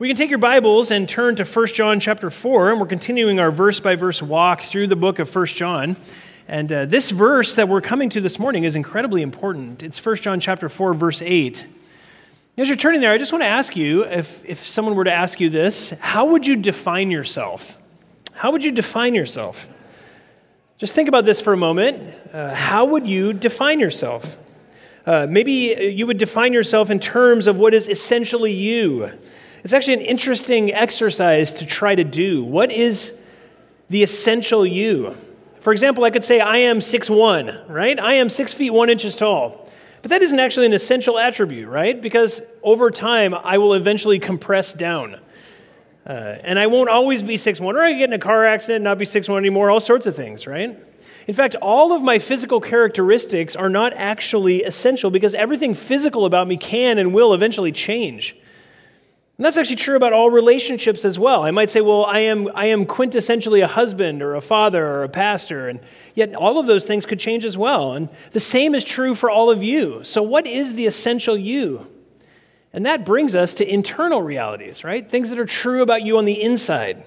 We can take your Bibles and turn to 1 John chapter 4, and we're continuing our verse by verse walk through the book of 1 John. And uh, this verse that we're coming to this morning is incredibly important. It's 1 John chapter 4, verse 8. As you're turning there, I just want to ask you if, if someone were to ask you this, how would you define yourself? How would you define yourself? Just think about this for a moment. Uh, how would you define yourself? Uh, maybe you would define yourself in terms of what is essentially you. It's actually an interesting exercise to try to do. What is the essential you? For example, I could say, I am 6'1, right? I am 6 feet 1 inches tall. But that isn't actually an essential attribute, right? Because over time, I will eventually compress down. Uh, and I won't always be 6'1, or I get in a car accident and not be 6'1 anymore, all sorts of things, right? In fact, all of my physical characteristics are not actually essential because everything physical about me can and will eventually change. And that's actually true about all relationships as well. I might say, well, I am, I am quintessentially a husband or a father or a pastor, and yet all of those things could change as well. And the same is true for all of you. So, what is the essential you? And that brings us to internal realities, right? Things that are true about you on the inside.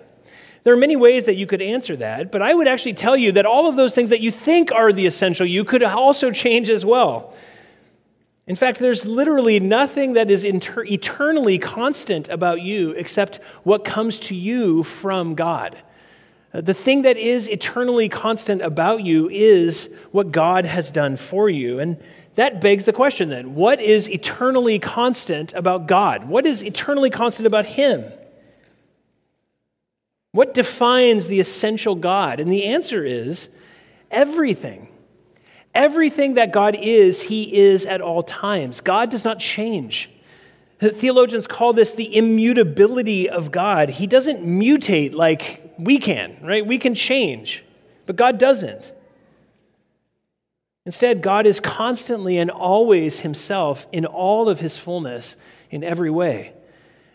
There are many ways that you could answer that, but I would actually tell you that all of those things that you think are the essential you could also change as well. In fact, there's literally nothing that is inter- eternally constant about you except what comes to you from God. Uh, the thing that is eternally constant about you is what God has done for you. And that begs the question then what is eternally constant about God? What is eternally constant about Him? What defines the essential God? And the answer is everything. Everything that God is, He is at all times. God does not change. Theologians call this the immutability of God. He doesn't mutate like we can, right? We can change, but God doesn't. Instead, God is constantly and always Himself in all of His fullness in every way.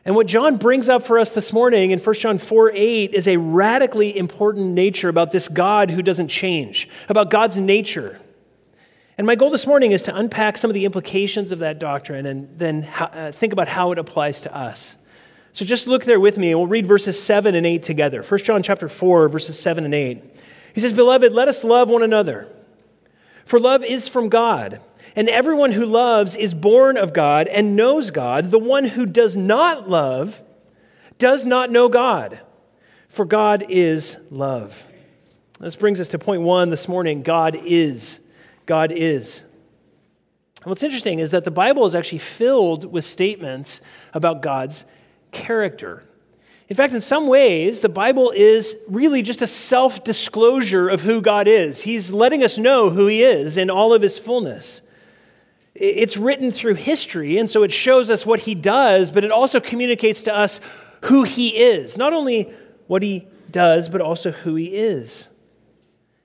And what John brings up for us this morning in 1 John 4 8 is a radically important nature about this God who doesn't change, about God's nature. And my goal this morning is to unpack some of the implications of that doctrine and then uh, think about how it applies to us. So just look there with me and we'll read verses 7 and 8 together. 1 John chapter 4 verses 7 and 8. He says, "Beloved, let us love one another. For love is from God, and everyone who loves is born of God and knows God. The one who does not love does not know God, for God is love." This brings us to point 1 this morning. God is God is. And what's interesting is that the Bible is actually filled with statements about God's character. In fact, in some ways, the Bible is really just a self disclosure of who God is. He's letting us know who He is in all of His fullness. It's written through history, and so it shows us what He does, but it also communicates to us who He is. Not only what He does, but also who He is.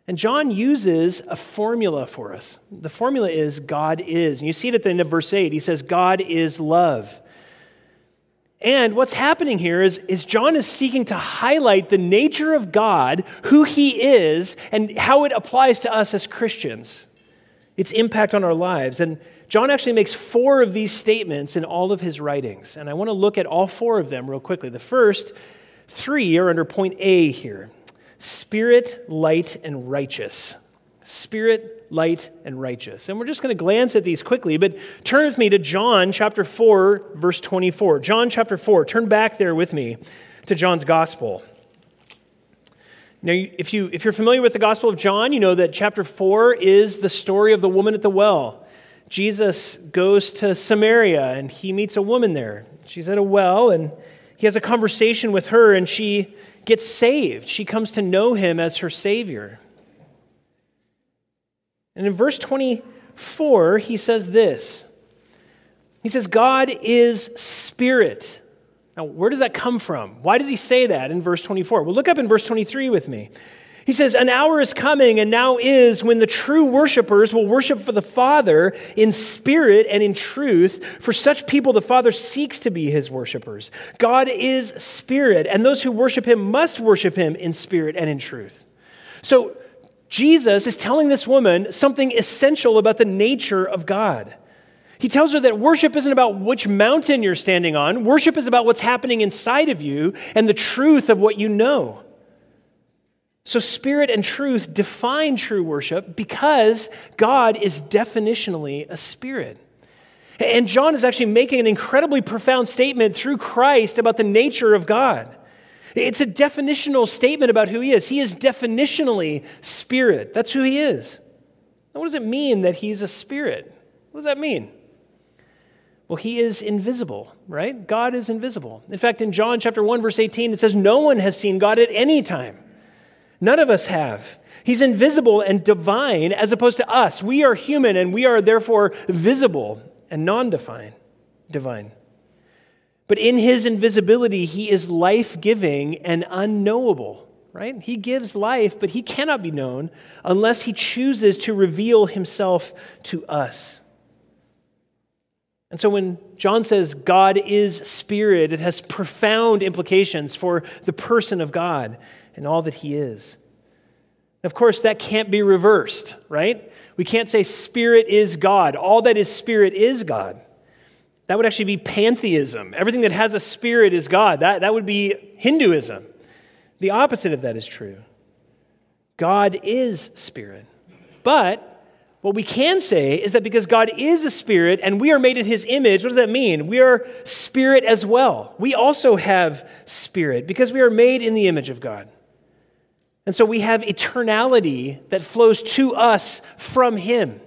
And John uses a formula for us. The formula is God is. And you see it at the end of verse 8. He says, God is love. And what's happening here is, is John is seeking to highlight the nature of God, who he is, and how it applies to us as Christians, its impact on our lives. And John actually makes four of these statements in all of his writings. And I want to look at all four of them real quickly. The first three are under point A here spirit, light, and righteous. Spirit, light, and righteous. And we're just going to glance at these quickly, but turn with me to John chapter 4, verse 24. John chapter 4, turn back there with me to John's gospel. Now, if, you, if you're familiar with the Gospel of John, you know that chapter 4 is the story of the woman at the well. Jesus goes to Samaria and he meets a woman there. She's at a well and he has a conversation with her and she gets saved. She comes to know him as her Savior. And in verse 24, he says this He says, God is spirit. Now, where does that come from? Why does he say that in verse 24? Well, look up in verse 23 with me. He says, An hour is coming and now is when the true worshipers will worship for the Father in spirit and in truth. For such people, the Father seeks to be his worshipers. God is spirit, and those who worship him must worship him in spirit and in truth. So, Jesus is telling this woman something essential about the nature of God. He tells her that worship isn't about which mountain you're standing on, worship is about what's happening inside of you and the truth of what you know. So, spirit and truth define true worship because God is definitionally a spirit. And John is actually making an incredibly profound statement through Christ about the nature of God. It's a definitional statement about who he is. He is definitionally spirit. That's who he is. Now, what does it mean that he's a spirit? What does that mean? Well, he is invisible, right? God is invisible. In fact, in John chapter 1 verse 18 it says no one has seen God at any time. None of us have. He's invisible and divine as opposed to us. We are human and we are therefore visible and non-divine, divine. But in his invisibility, he is life giving and unknowable, right? He gives life, but he cannot be known unless he chooses to reveal himself to us. And so when John says God is spirit, it has profound implications for the person of God and all that he is. Of course, that can't be reversed, right? We can't say spirit is God. All that is spirit is God. That would actually be pantheism. Everything that has a spirit is God. That, that would be Hinduism. The opposite of that is true. God is spirit. But what we can say is that because God is a spirit and we are made in his image, what does that mean? We are spirit as well. We also have spirit because we are made in the image of God. And so we have eternality that flows to us from him.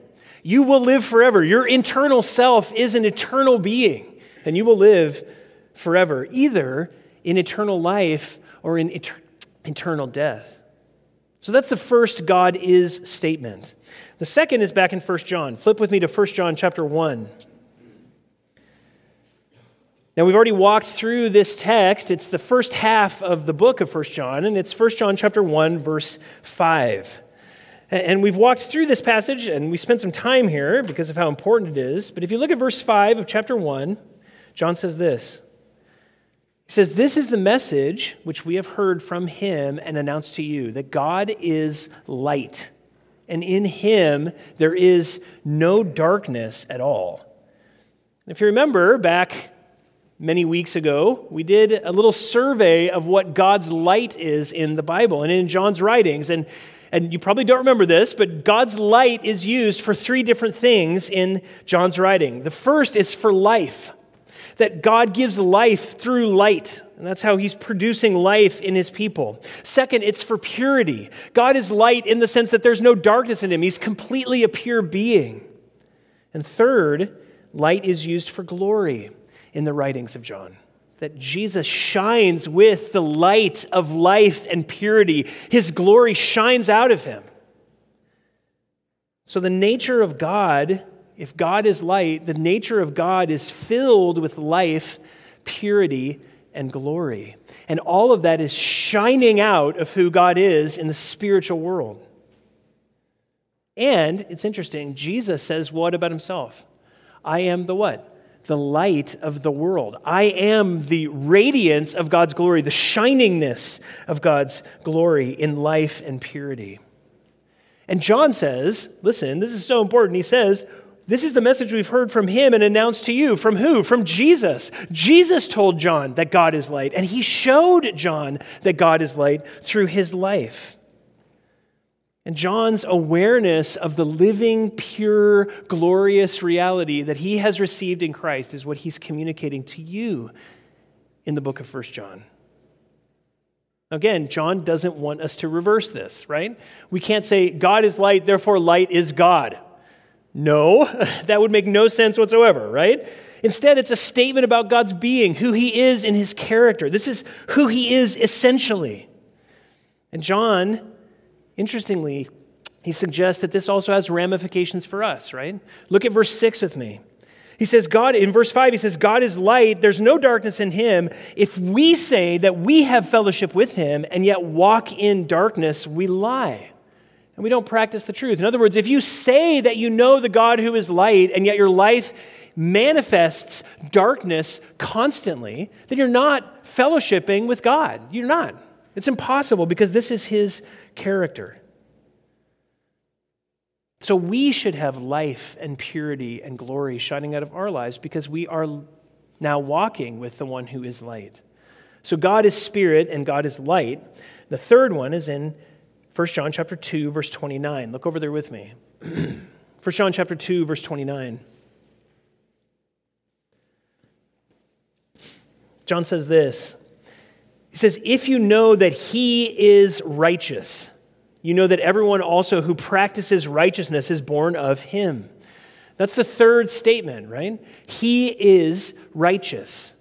You will live forever. Your internal self is an eternal being, and you will live forever, either in eternal life or in et- eternal death. So that's the first God is statement. The second is back in 1 John. Flip with me to 1 John chapter 1. Now, we've already walked through this text. It's the first half of the book of 1 John, and it's 1 John chapter 1, verse 5. And we've walked through this passage and we spent some time here because of how important it is. But if you look at verse 5 of chapter 1, John says this He says, This is the message which we have heard from him and announced to you that God is light, and in him there is no darkness at all. If you remember back many weeks ago, we did a little survey of what God's light is in the Bible and in John's writings. And and you probably don't remember this, but God's light is used for three different things in John's writing. The first is for life, that God gives life through light. And that's how he's producing life in his people. Second, it's for purity. God is light in the sense that there's no darkness in him, he's completely a pure being. And third, light is used for glory in the writings of John that Jesus shines with the light of life and purity. His glory shines out of him. So, the nature of God, if God is light, the nature of God is filled with life, purity, and glory. And all of that is shining out of who God is in the spiritual world. And it's interesting, Jesus says what about himself? I am the what? The light of the world. I am the radiance of God's glory, the shiningness of God's glory in life and purity. And John says, listen, this is so important. He says, this is the message we've heard from him and announced to you. From who? From Jesus. Jesus told John that God is light, and he showed John that God is light through his life. And John's awareness of the living, pure, glorious reality that he has received in Christ is what he's communicating to you in the book of 1 John. Again, John doesn't want us to reverse this, right? We can't say, God is light, therefore light is God. No, that would make no sense whatsoever, right? Instead, it's a statement about God's being, who he is in his character. This is who he is essentially. And John Interestingly, he suggests that this also has ramifications for us, right? Look at verse 6 with me. He says, God, in verse 5, he says, God is light, there's no darkness in him. If we say that we have fellowship with him and yet walk in darkness, we lie and we don't practice the truth. In other words, if you say that you know the God who is light and yet your life manifests darkness constantly, then you're not fellowshipping with God. You're not. It's impossible because this is his character. So we should have life and purity and glory shining out of our lives because we are now walking with the one who is light. So God is spirit and God is light. The third one is in 1 John chapter 2 verse 29. Look over there with me. 1 John chapter 2 verse 29. John says this. He says, "If you know that he is righteous, you know that everyone also who practices righteousness is born of him." That's the third statement, right? He is righteous.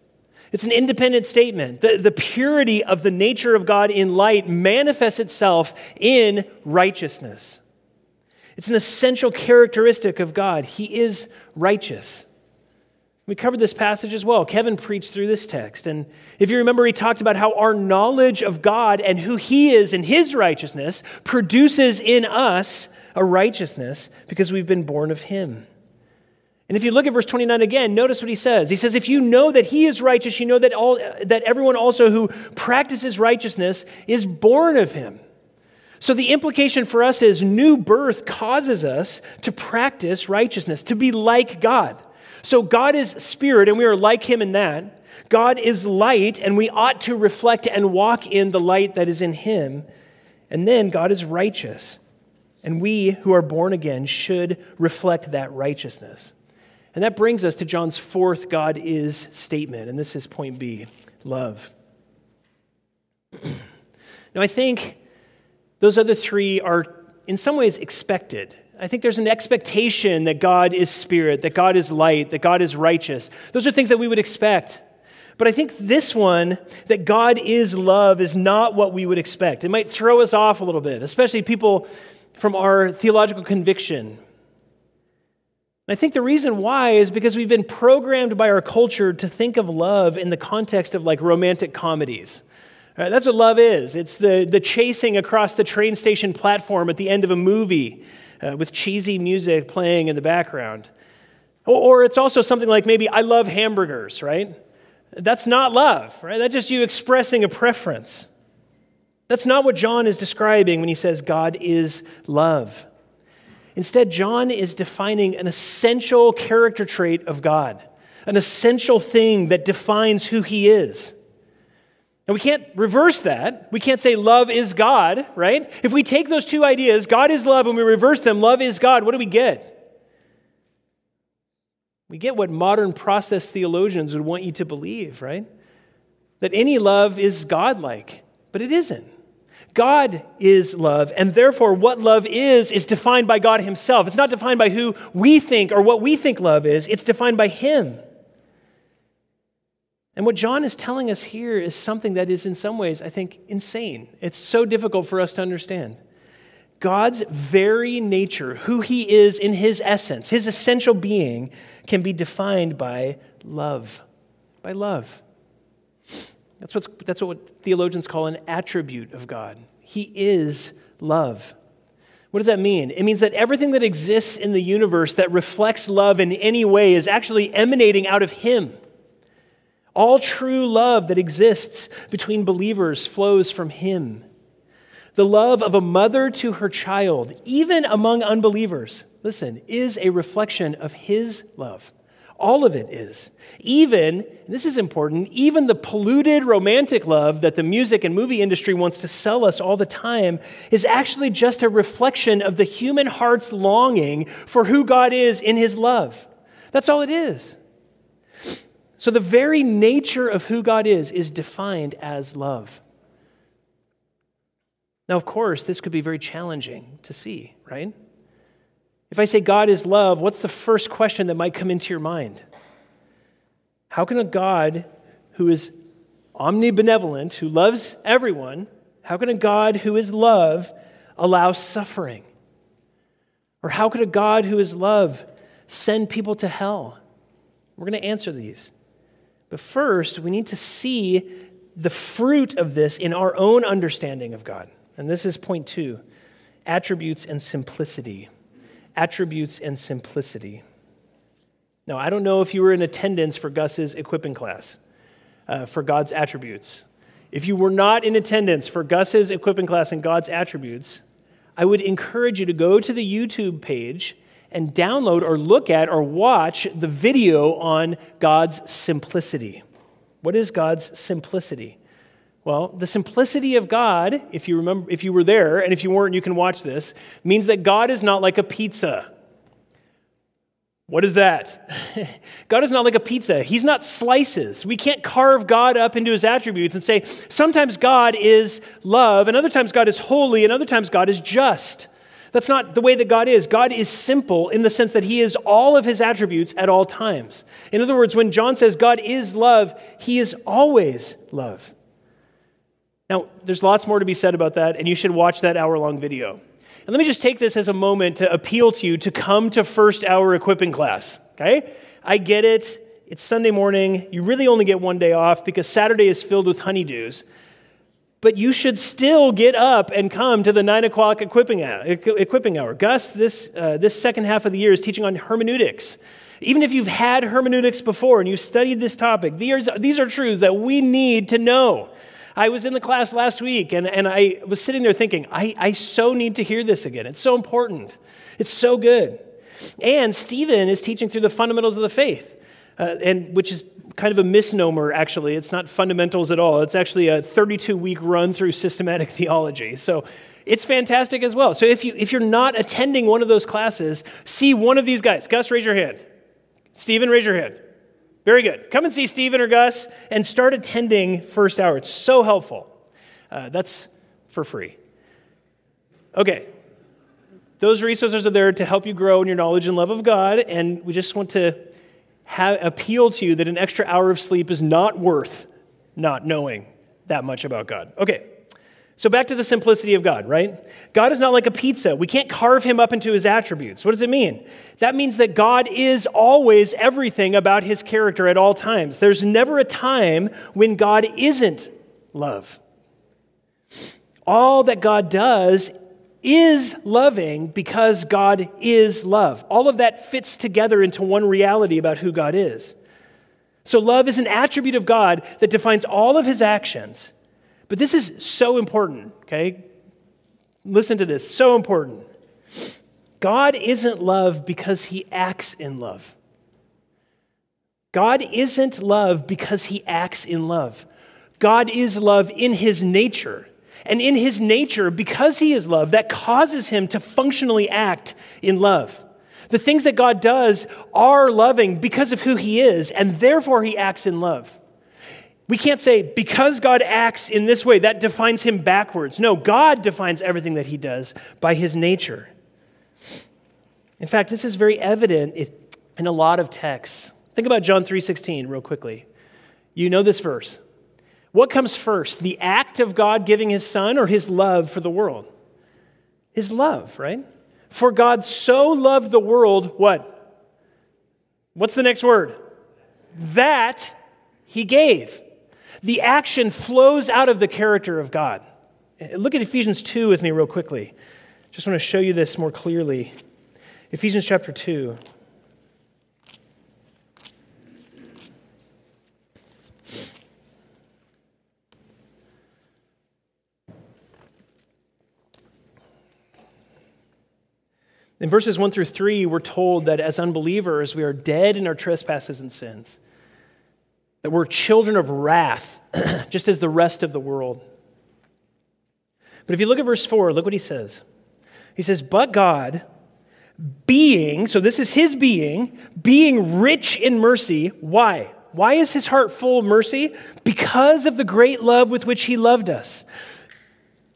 It's an independent statement. The, the purity of the nature of God in light manifests itself in righteousness. It's an essential characteristic of God. He is righteous. We covered this passage as well. Kevin preached through this text. And if you remember, he talked about how our knowledge of God and who he is and his righteousness produces in us a righteousness because we've been born of him. And if you look at verse 29 again, notice what he says. He says, If you know that he is righteous, you know that, all, that everyone also who practices righteousness is born of him. So the implication for us is new birth causes us to practice righteousness, to be like God. So God is spirit, and we are like him in that. God is light, and we ought to reflect and walk in the light that is in him. And then God is righteous. And we who are born again should reflect that righteousness. And that brings us to John's fourth God is statement, and this is point B love. now, I think those other three are in some ways expected. I think there's an expectation that God is spirit, that God is light, that God is righteous. Those are things that we would expect. But I think this one, that God is love, is not what we would expect. It might throw us off a little bit, especially people from our theological conviction. I think the reason why is because we've been programmed by our culture to think of love in the context of like romantic comedies. Right, that's what love is. It's the, the chasing across the train station platform at the end of a movie uh, with cheesy music playing in the background. Or, or it's also something like maybe, I love hamburgers, right? That's not love, right? That's just you expressing a preference. That's not what John is describing when he says God is love. Instead, John is defining an essential character trait of God, an essential thing that defines who he is. And we can't reverse that. We can't say love is God, right? If we take those two ideas, God is love, and we reverse them, love is God, what do we get? We get what modern process theologians would want you to believe, right? That any love is godlike, but it isn't. God is love, and therefore, what love is, is defined by God Himself. It's not defined by who we think or what we think love is, it's defined by Him. And what John is telling us here is something that is, in some ways, I think, insane. It's so difficult for us to understand. God's very nature, who He is in His essence, His essential being, can be defined by love. By love. That's, what's, that's what theologians call an attribute of God. He is love. What does that mean? It means that everything that exists in the universe that reflects love in any way is actually emanating out of Him. All true love that exists between believers flows from Him. The love of a mother to her child, even among unbelievers, listen, is a reflection of His love. All of it is. Even, this is important, even the polluted romantic love that the music and movie industry wants to sell us all the time is actually just a reflection of the human heart's longing for who God is in his love. That's all it is. So the very nature of who God is is defined as love. Now, of course, this could be very challenging to see, right? If I say God is love, what's the first question that might come into your mind? How can a God who is omnibenevolent, who loves everyone, how can a God who is love allow suffering? Or how could a God who is love send people to hell? We're going to answer these. But first, we need to see the fruit of this in our own understanding of God. And this is point two attributes and simplicity attributes and simplicity. Now, I don't know if you were in attendance for Gus's equipping class uh, for God's attributes. If you were not in attendance for Gus's equipping class in God's attributes, I would encourage you to go to the YouTube page and download or look at or watch the video on God's simplicity. What is God's simplicity? Well, the simplicity of God, if you remember if you were there and if you weren't you can watch this, means that God is not like a pizza. What is that? God is not like a pizza. He's not slices. We can't carve God up into his attributes and say, sometimes God is love, and other times God is holy, and other times God is just. That's not the way that God is. God is simple in the sense that he is all of his attributes at all times. In other words, when John says God is love, he is always love. Now, there's lots more to be said about that, and you should watch that hour long video. And let me just take this as a moment to appeal to you to come to first hour equipping class, okay? I get it. It's Sunday morning. You really only get one day off because Saturday is filled with honeydews. But you should still get up and come to the nine o'clock equipping hour. Equipping hour. Gus, this, uh, this second half of the year, is teaching on hermeneutics. Even if you've had hermeneutics before and you've studied this topic, these are, these are truths that we need to know. I was in the class last week and, and I was sitting there thinking, I, I so need to hear this again. It's so important, it's so good. And Stephen is teaching through the fundamentals of the faith, uh, and which is kind of a misnomer, actually. It's not fundamentals at all. It's actually a 32 week run through systematic theology. So it's fantastic as well. So if, you, if you're not attending one of those classes, see one of these guys. Gus, raise your hand. Stephen, raise your hand. Very good. Come and see Stephen or Gus and start attending first hour. It's so helpful. Uh, that's for free. Okay. Those resources are there to help you grow in your knowledge and love of God, and we just want to have, appeal to you that an extra hour of sleep is not worth not knowing that much about God. Okay. So, back to the simplicity of God, right? God is not like a pizza. We can't carve him up into his attributes. What does it mean? That means that God is always everything about his character at all times. There's never a time when God isn't love. All that God does is loving because God is love. All of that fits together into one reality about who God is. So, love is an attribute of God that defines all of his actions but this is so important, okay? Listen to this, so important. God isn't love because he acts in love. God isn't love because he acts in love. God is love in his nature. And in his nature, because he is love, that causes him to functionally act in love. The things that God does are loving because of who he is, and therefore he acts in love. We can't say, because God acts in this way, that defines him backwards. No, God defines everything that he does by his nature. In fact, this is very evident in a lot of texts. Think about John 3:16 real quickly. You know this verse. What comes first, the act of God giving his son or his love for the world? His love, right? For God so loved the world, what? What's the next word? That he gave. The action flows out of the character of God. Look at Ephesians 2 with me, real quickly. Just want to show you this more clearly. Ephesians chapter 2. In verses 1 through 3, we're told that as unbelievers, we are dead in our trespasses and sins that we're children of wrath, just as the rest of the world. But if you look at verse 4, look what he says. He says, But God, being, so this is his being, being rich in mercy. Why? Why is his heart full of mercy? Because of the great love with which he loved us.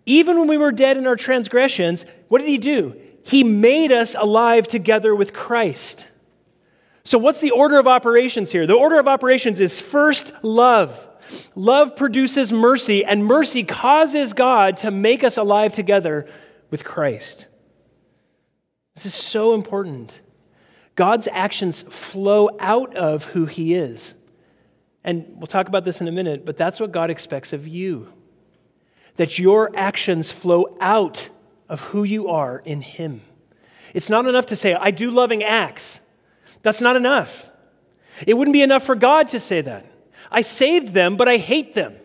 Even when we were dead in our transgressions, what did he do? He made us alive together with Christ. So, what's the order of operations here? The order of operations is first love. Love produces mercy, and mercy causes God to make us alive together with Christ. This is so important. God's actions flow out of who He is. And we'll talk about this in a minute, but that's what God expects of you that your actions flow out of who you are in Him. It's not enough to say, I do loving acts. That's not enough. It wouldn't be enough for God to say that. I saved them, but I hate them.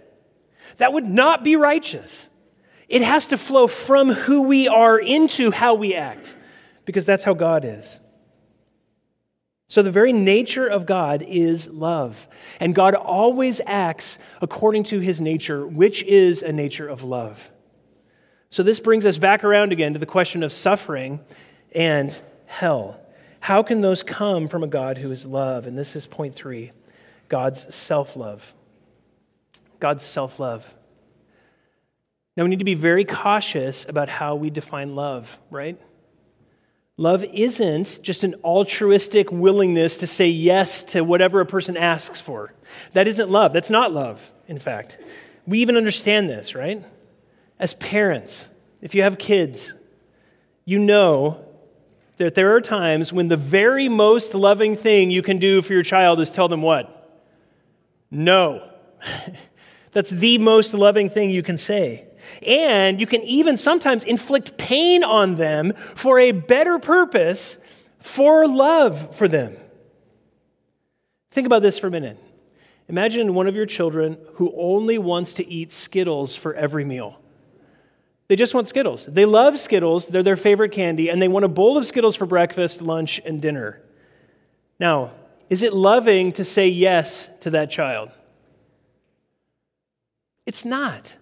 That would not be righteous. It has to flow from who we are into how we act, because that's how God is. So, the very nature of God is love. And God always acts according to his nature, which is a nature of love. So, this brings us back around again to the question of suffering and hell. How can those come from a God who is love? And this is point three God's self love. God's self love. Now, we need to be very cautious about how we define love, right? Love isn't just an altruistic willingness to say yes to whatever a person asks for. That isn't love. That's not love, in fact. We even understand this, right? As parents, if you have kids, you know that there are times when the very most loving thing you can do for your child is tell them what? No. That's the most loving thing you can say. And you can even sometimes inflict pain on them for a better purpose, for love for them. Think about this for a minute. Imagine one of your children who only wants to eat Skittles for every meal. They just want Skittles. They love Skittles, they're their favorite candy, and they want a bowl of Skittles for breakfast, lunch, and dinner. Now, is it loving to say yes to that child? It's not.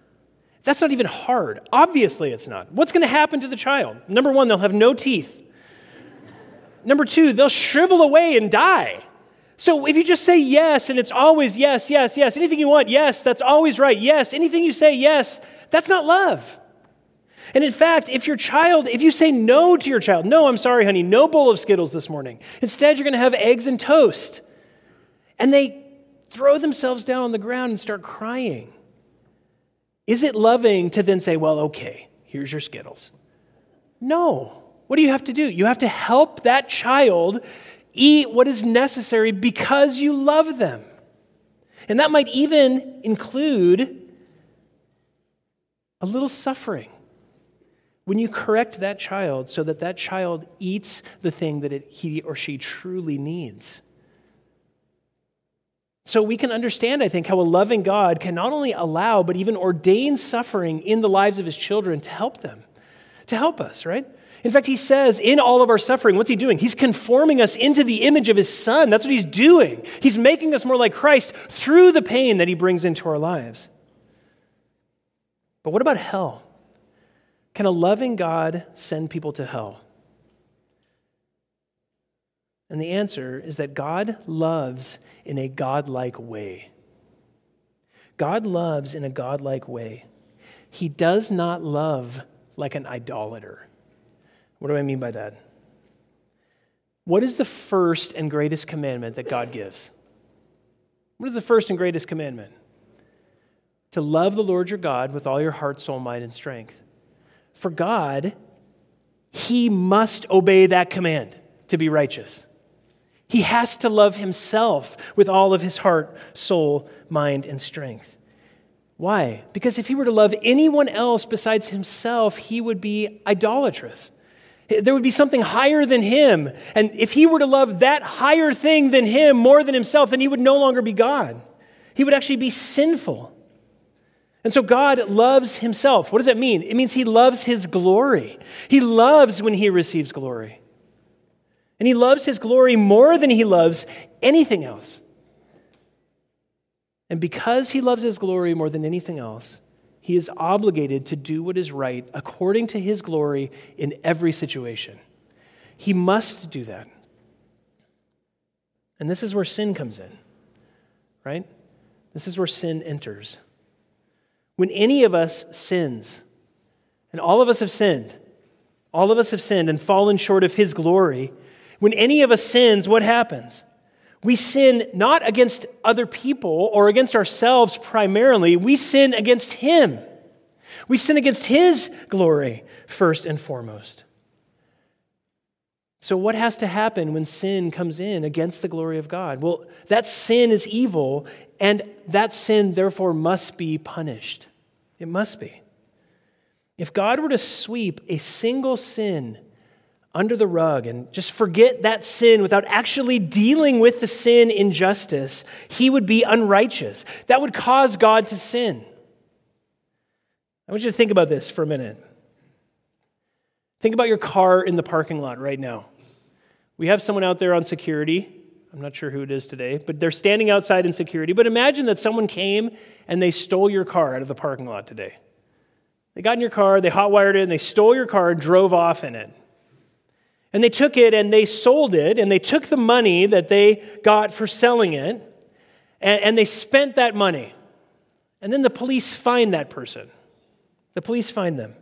That's not even hard. Obviously, it's not. What's going to happen to the child? Number one, they'll have no teeth. Number two, they'll shrivel away and die. So if you just say yes and it's always yes, yes, yes, anything you want, yes, that's always right, yes, anything you say yes, that's not love. And in fact, if your child, if you say no to your child, no, I'm sorry, honey, no bowl of Skittles this morning. Instead, you're going to have eggs and toast. And they throw themselves down on the ground and start crying. Is it loving to then say, well, okay, here's your Skittles? No. What do you have to do? You have to help that child eat what is necessary because you love them. And that might even include a little suffering when you correct that child so that that child eats the thing that it, he or she truly needs. So we can understand, I think, how a loving God can not only allow, but even ordain suffering in the lives of his children to help them, to help us, right? In fact, he says in all of our suffering, what's he doing? He's conforming us into the image of his son. That's what he's doing. He's making us more like Christ through the pain that he brings into our lives. But what about hell? Can a loving God send people to hell? And the answer is that God loves in a godlike way. God loves in a godlike way. He does not love like an idolater. What do I mean by that? What is the first and greatest commandment that God gives? What is the first and greatest commandment? To love the Lord your God with all your heart, soul, mind, and strength. For God, He must obey that command to be righteous. He has to love himself with all of his heart, soul, mind, and strength. Why? Because if he were to love anyone else besides himself, he would be idolatrous. There would be something higher than him. And if he were to love that higher thing than him more than himself, then he would no longer be God. He would actually be sinful. And so God loves himself. What does that mean? It means he loves his glory. He loves when he receives glory. And he loves his glory more than he loves anything else. And because he loves his glory more than anything else, he is obligated to do what is right according to his glory in every situation. He must do that. And this is where sin comes in, right? This is where sin enters. When any of us sins, and all of us have sinned, all of us have sinned and fallen short of his glory, when any of us sins, what happens? We sin not against other people or against ourselves primarily, we sin against Him. We sin against His glory first and foremost. So, what has to happen when sin comes in against the glory of God? Well, that sin is evil, and that sin, therefore, must be punished. It must be. If God were to sweep a single sin under the rug and just forget that sin without actually dealing with the sin in justice, he would be unrighteous. That would cause God to sin. I want you to think about this for a minute. Think about your car in the parking lot right now. We have someone out there on security. I'm not sure who it is today, but they're standing outside in security. But imagine that someone came and they stole your car out of the parking lot today. They got in your car, they hotwired it, and they stole your car and drove off in it. And they took it and they sold it, and they took the money that they got for selling it, and, and they spent that money. And then the police find that person. The police find them.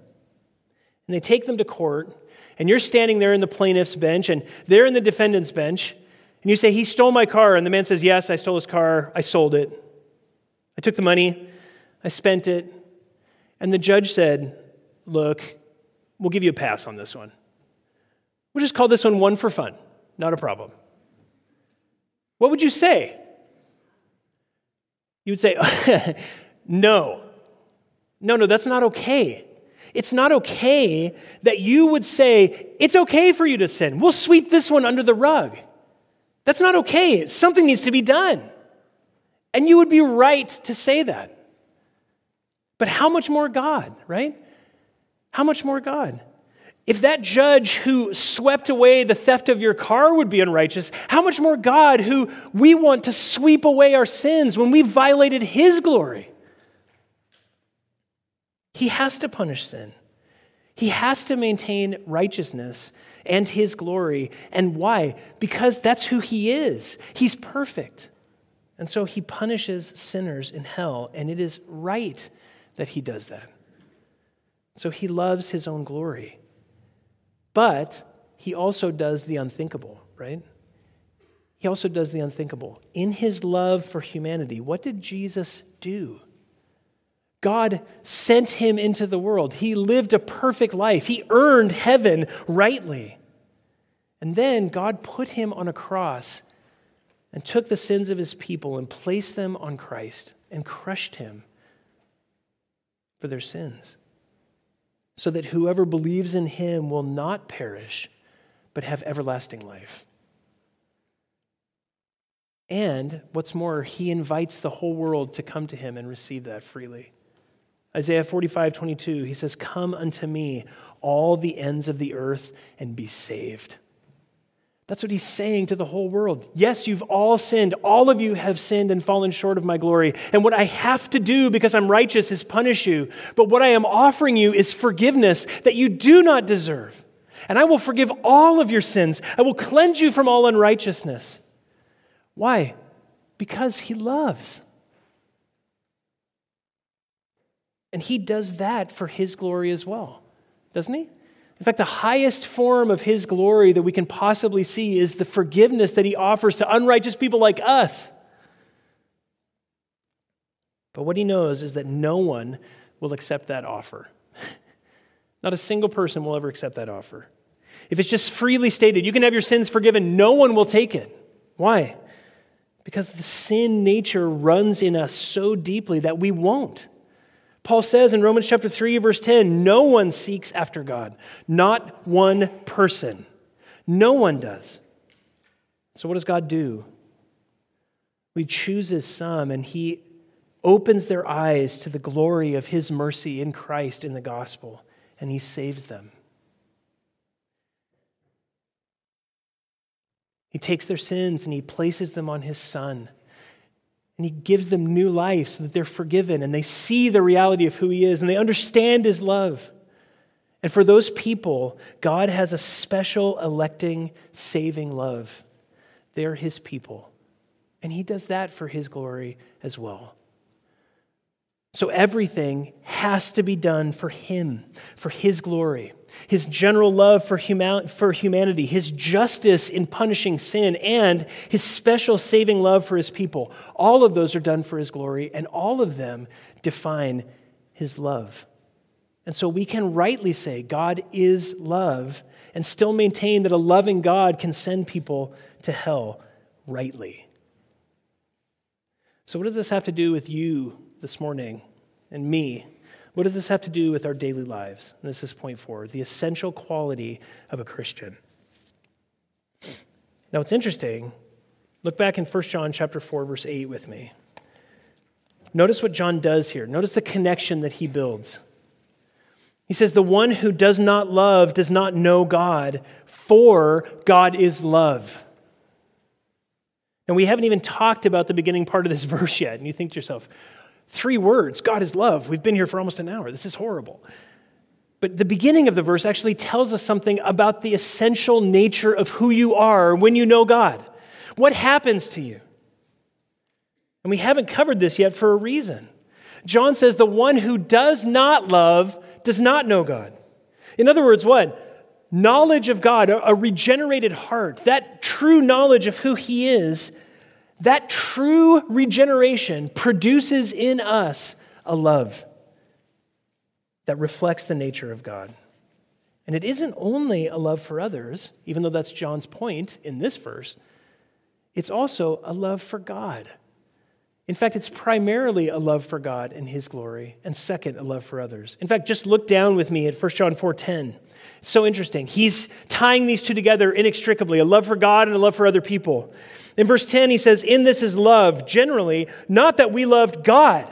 And they take them to court, and you're standing there in the plaintiff's bench, and they're in the defendant's bench, and you say, He stole my car. And the man says, Yes, I stole his car. I sold it. I took the money. I spent it. And the judge said, Look, we'll give you a pass on this one. We'll just call this one one for fun. Not a problem. What would you say? You would say, No. No, no, that's not okay. It's not okay that you would say, It's okay for you to sin. We'll sweep this one under the rug. That's not okay. Something needs to be done. And you would be right to say that. But how much more God, right? How much more God? If that judge who swept away the theft of your car would be unrighteous, how much more God who we want to sweep away our sins when we violated his glory? He has to punish sin. He has to maintain righteousness and his glory. And why? Because that's who he is. He's perfect. And so he punishes sinners in hell, and it is right that he does that. So he loves his own glory. But he also does the unthinkable, right? He also does the unthinkable. In his love for humanity, what did Jesus do? God sent him into the world. He lived a perfect life. He earned heaven rightly. And then God put him on a cross and took the sins of his people and placed them on Christ and crushed him for their sins, so that whoever believes in him will not perish, but have everlasting life. And what's more, he invites the whole world to come to him and receive that freely. Isaiah 45, 22, he says, Come unto me, all the ends of the earth, and be saved. That's what he's saying to the whole world. Yes, you've all sinned. All of you have sinned and fallen short of my glory. And what I have to do because I'm righteous is punish you. But what I am offering you is forgiveness that you do not deserve. And I will forgive all of your sins. I will cleanse you from all unrighteousness. Why? Because he loves. And he does that for his glory as well, doesn't he? In fact, the highest form of his glory that we can possibly see is the forgiveness that he offers to unrighteous people like us. But what he knows is that no one will accept that offer. Not a single person will ever accept that offer. If it's just freely stated, you can have your sins forgiven, no one will take it. Why? Because the sin nature runs in us so deeply that we won't. Paul says in Romans chapter 3, verse 10 no one seeks after God, not one person. No one does. So, what does God do? He chooses some and he opens their eyes to the glory of his mercy in Christ in the gospel, and he saves them. He takes their sins and he places them on his son and he gives them new life so that they're forgiven and they see the reality of who he is and they understand his love. And for those people, God has a special electing, saving love. They're his people. And he does that for his glory as well. So everything has to be done for him, for his glory. His general love for, for humanity, his justice in punishing sin, and his special saving love for his people. All of those are done for his glory, and all of them define his love. And so we can rightly say God is love and still maintain that a loving God can send people to hell rightly. So, what does this have to do with you this morning and me? What does this have to do with our daily lives? And this is point four the essential quality of a Christian. Now, it's interesting. Look back in 1 John chapter 4, verse 8 with me. Notice what John does here. Notice the connection that he builds. He says, The one who does not love does not know God, for God is love. And we haven't even talked about the beginning part of this verse yet. And you think to yourself, three words God is love. We've been here for almost an hour. This is horrible. But the beginning of the verse actually tells us something about the essential nature of who you are when you know God. What happens to you? And we haven't covered this yet for a reason. John says, The one who does not love does not know God. In other words, what? Knowledge of God, a regenerated heart, that true knowledge of who He is, that true regeneration produces in us a love that reflects the nature of God. And it isn't only a love for others, even though that's John's point in this verse, it's also a love for God. In fact, it's primarily a love for God and his glory, and second, a love for others. In fact, just look down with me at 1 John 4:10. It's so interesting. He's tying these two together inextricably, a love for God and a love for other people. In verse 10, he says, "In this is love, generally, not that we loved God,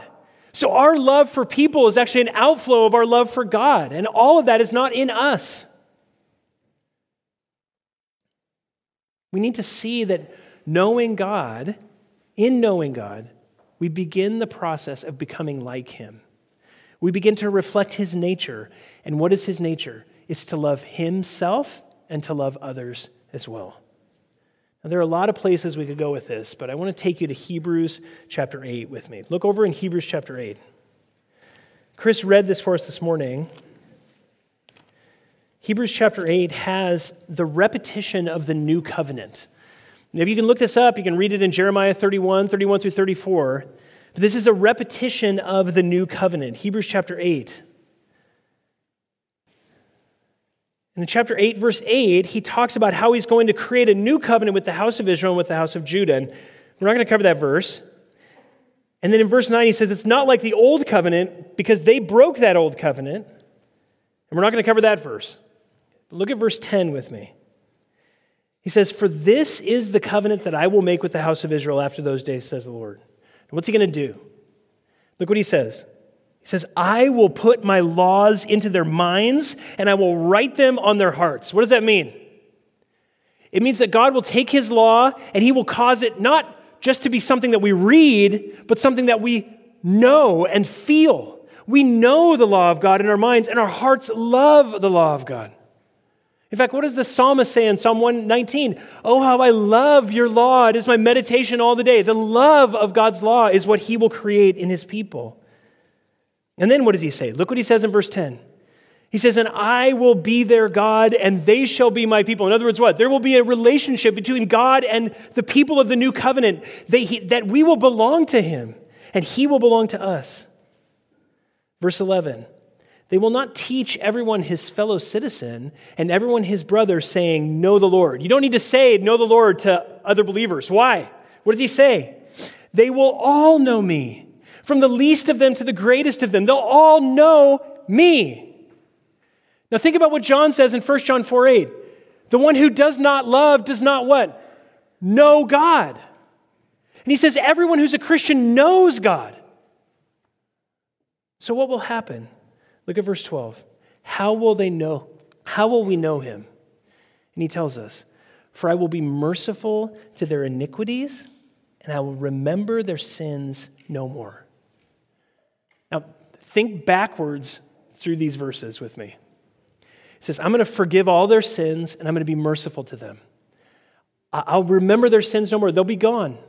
so our love for people is actually an outflow of our love for God, and all of that is not in us. We need to see that knowing God, in knowing God, we begin the process of becoming like Him. We begin to reflect His nature. And what is His nature? It's to love Himself and to love others as well. Now, there are a lot of places we could go with this, but I want to take you to Hebrews chapter 8 with me. Look over in Hebrews chapter 8. Chris read this for us this morning. Hebrews chapter 8 has the repetition of the new covenant. Now, if you can look this up, you can read it in Jeremiah 31, 31 through 34. But this is a repetition of the new covenant, Hebrews chapter 8. In chapter 8, verse 8, he talks about how he's going to create a new covenant with the house of Israel and with the house of Judah. And we're not going to cover that verse. And then in verse 9, he says it's not like the old covenant because they broke that old covenant. And we're not going to cover that verse. But look at verse 10 with me. He says, For this is the covenant that I will make with the house of Israel after those days, says the Lord. And what's he going to do? Look what he says. He says, I will put my laws into their minds and I will write them on their hearts. What does that mean? It means that God will take his law and he will cause it not just to be something that we read, but something that we know and feel. We know the law of God in our minds and our hearts love the law of God. In fact, what does the psalmist say in Psalm 119? Oh, how I love your law. It is my meditation all the day. The love of God's law is what he will create in his people. And then what does he say? Look what he says in verse 10. He says, And I will be their God, and they shall be my people. In other words, what? There will be a relationship between God and the people of the new covenant they, he, that we will belong to him, and he will belong to us. Verse 11 They will not teach everyone his fellow citizen and everyone his brother, saying, Know the Lord. You don't need to say, Know the Lord to other believers. Why? What does he say? They will all know me from the least of them to the greatest of them. They'll all know me. Now think about what John says in 1 John 4 8. The one who does not love does not what? Know God. And he says everyone who's a Christian knows God. So what will happen? Look at verse 12. How will they know? How will we know him? And he tells us, For I will be merciful to their iniquities, and I will remember their sins no more. Think backwards through these verses with me. He says, I'm going to forgive all their sins and I'm going to be merciful to them. I'll remember their sins no more. They'll be gone.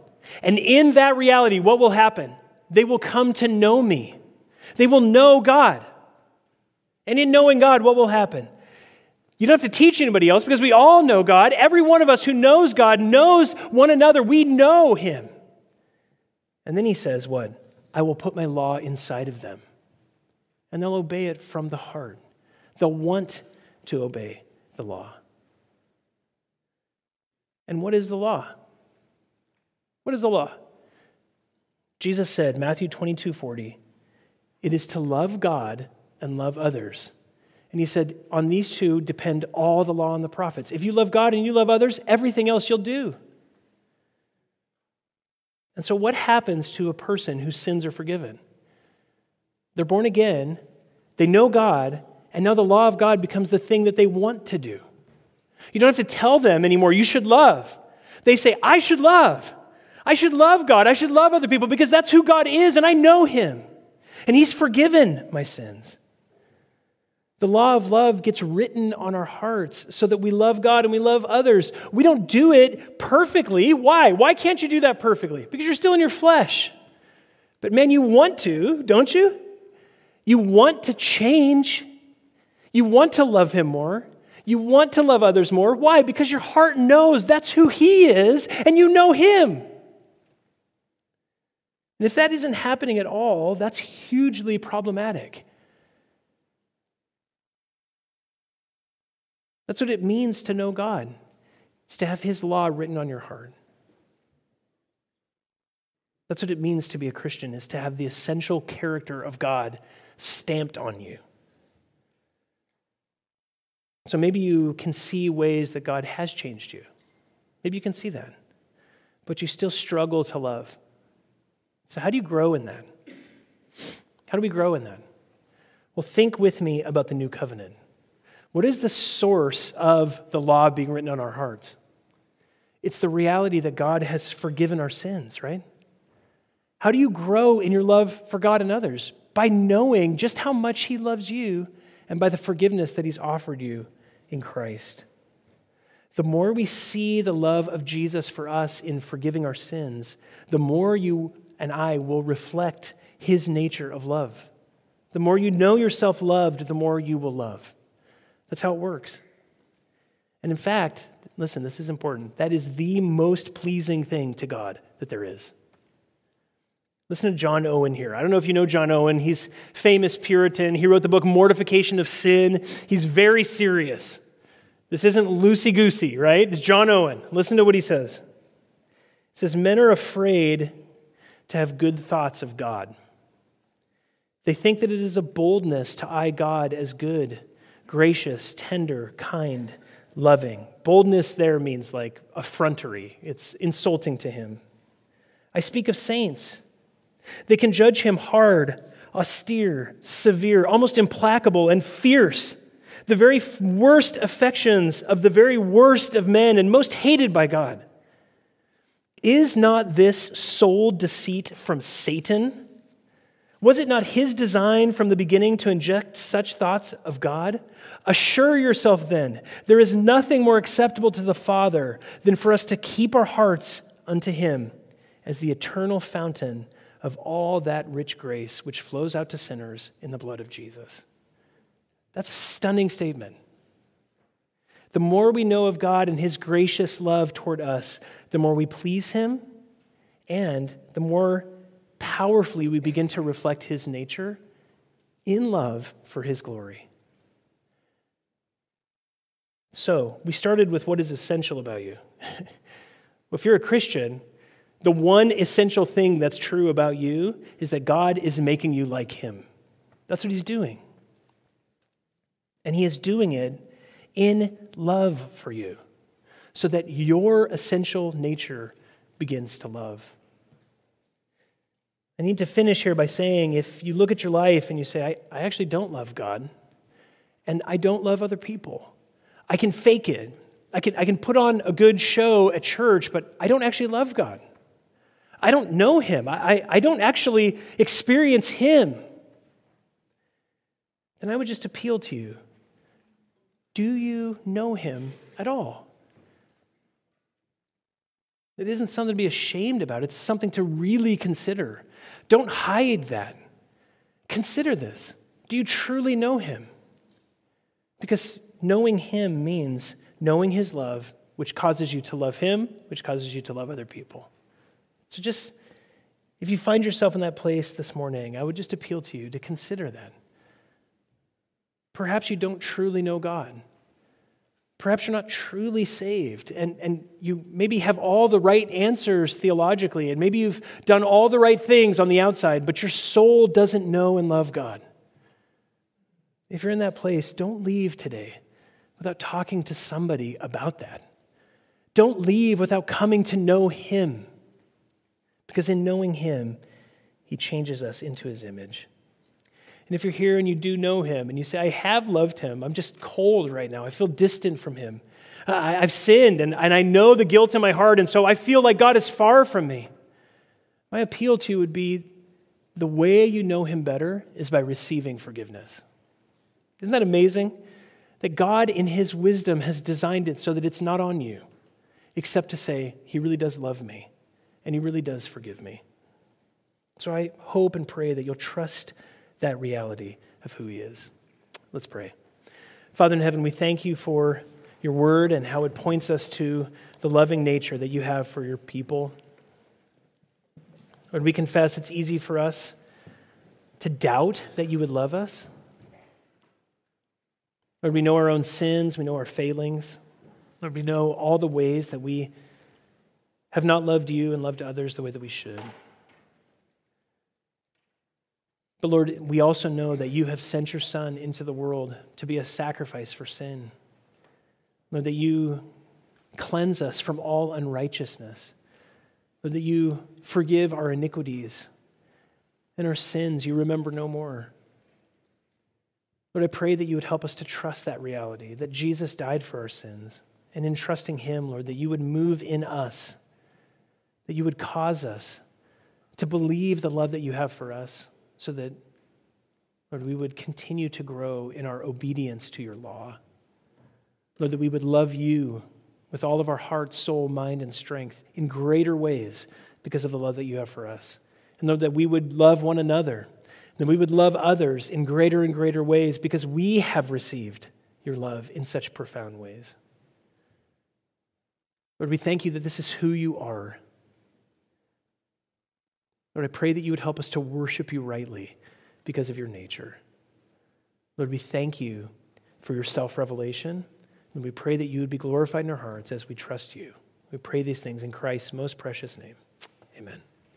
And in that reality, what will happen? They will come to know me. They will know God. And in knowing God, what will happen? You don't have to teach anybody else because we all know God. Every one of us who knows God knows one another. We know Him. And then he says, What? I will put my law inside of them. And they'll obey it from the heart. They'll want to obey the law. And what is the law? What is the law? Jesus said, Matthew 22 40, it is to love God and love others. And he said, on these two depend all the law and the prophets. If you love God and you love others, everything else you'll do. And so, what happens to a person whose sins are forgiven? They're born again, they know God, And now the law of God becomes the thing that they want to do. You don't have to tell them anymore, you should love. They say, I should love. I should love God. I should love other people because that's who God is and I know Him. And He's forgiven my sins. The law of love gets written on our hearts so that we love God and we love others. We don't do it perfectly. Why? Why can't you do that perfectly? Because you're still in your flesh. But man, you want to, don't you? You want to change. You want to love Him more. You want to love others more. Why? Because your heart knows that's who He is and you know Him. And if that isn't happening at all, that's hugely problematic. That's what it means to know God. It's to have His law written on your heart. That's what it means to be a Christian, is to have the essential character of God stamped on you. So maybe you can see ways that God has changed you. Maybe you can see that. But you still struggle to love. So, how do you grow in that? How do we grow in that? Well, think with me about the new covenant. What is the source of the law being written on our hearts? It's the reality that God has forgiven our sins, right? How do you grow in your love for God and others? By knowing just how much He loves you and by the forgiveness that He's offered you in Christ. The more we see the love of Jesus for us in forgiving our sins, the more you and I will reflect his nature of love. The more you know yourself loved, the more you will love. That's how it works. And in fact, listen, this is important. That is the most pleasing thing to God that there is. Listen to John Owen here. I don't know if you know John Owen. He's famous Puritan. He wrote the book Mortification of Sin. He's very serious. This isn't loosey goosey, right? It's John Owen. Listen to what he says. He says, Men are afraid to have good thoughts of God. They think that it is a boldness to eye God as good, gracious, tender, kind, loving. Boldness there means like effrontery, it's insulting to him. I speak of saints. They can judge him hard, austere, severe, almost implacable, and fierce. The very worst affections of the very worst of men and most hated by God. Is not this soul deceit from Satan? Was it not his design from the beginning to inject such thoughts of God? Assure yourself then, there is nothing more acceptable to the Father than for us to keep our hearts unto him as the eternal fountain of all that rich grace which flows out to sinners in the blood of Jesus. That's a stunning statement. The more we know of God and his gracious love toward us, the more we please him and the more powerfully we begin to reflect his nature in love for his glory. So, we started with what is essential about you. if you're a Christian, the one essential thing that's true about you is that God is making you like him. That's what he's doing. And he is doing it in love for you so that your essential nature begins to love. I need to finish here by saying if you look at your life and you say, I, I actually don't love God and I don't love other people, I can fake it. I can, I can put on a good show at church, but I don't actually love God. I don't know Him. I, I, don't actually experience Him. Then I would just appeal to you do you know him at all? It isn't something to be ashamed about, it's something to really consider. Don't hide that. Consider this. Do you truly know him? Because knowing him means knowing his love, which causes you to love him, which causes you to love other people. So just, if you find yourself in that place this morning, I would just appeal to you to consider that. Perhaps you don't truly know God. Perhaps you're not truly saved, and, and you maybe have all the right answers theologically, and maybe you've done all the right things on the outside, but your soul doesn't know and love God. If you're in that place, don't leave today without talking to somebody about that. Don't leave without coming to know Him, because in knowing Him, He changes us into His image. And if you're here and you do know him and you say, I have loved him, I'm just cold right now, I feel distant from him, I've sinned and, and I know the guilt in my heart, and so I feel like God is far from me. My appeal to you would be the way you know him better is by receiving forgiveness. Isn't that amazing? That God, in his wisdom, has designed it so that it's not on you, except to say, He really does love me and He really does forgive me. So I hope and pray that you'll trust that reality of who He is. Let's pray. Father in heaven, we thank you for your word and how it points us to the loving nature that you have for your people. Lord, we confess it's easy for us to doubt that you would love us. Lord, we know our own sins, we know our failings. Lord, we know all the ways that we have not loved you and loved others the way that we should. But Lord, we also know that you have sent your Son into the world to be a sacrifice for sin. Lord, that you cleanse us from all unrighteousness. Lord, that you forgive our iniquities and our sins you remember no more. Lord, I pray that you would help us to trust that reality, that Jesus died for our sins. And in trusting him, Lord, that you would move in us, that you would cause us to believe the love that you have for us, so that, Lord, we would continue to grow in our obedience to your law. Lord, that we would love you with all of our heart, soul, mind, and strength in greater ways because of the love that you have for us. And Lord, that we would love one another then we would love others in greater and greater ways because we have received your love in such profound ways. Lord, we thank you that this is who you are. Lord, I pray that you would help us to worship you rightly because of your nature. Lord, we thank you for your self revelation, and we pray that you would be glorified in our hearts as we trust you. We pray these things in Christ's most precious name. Amen.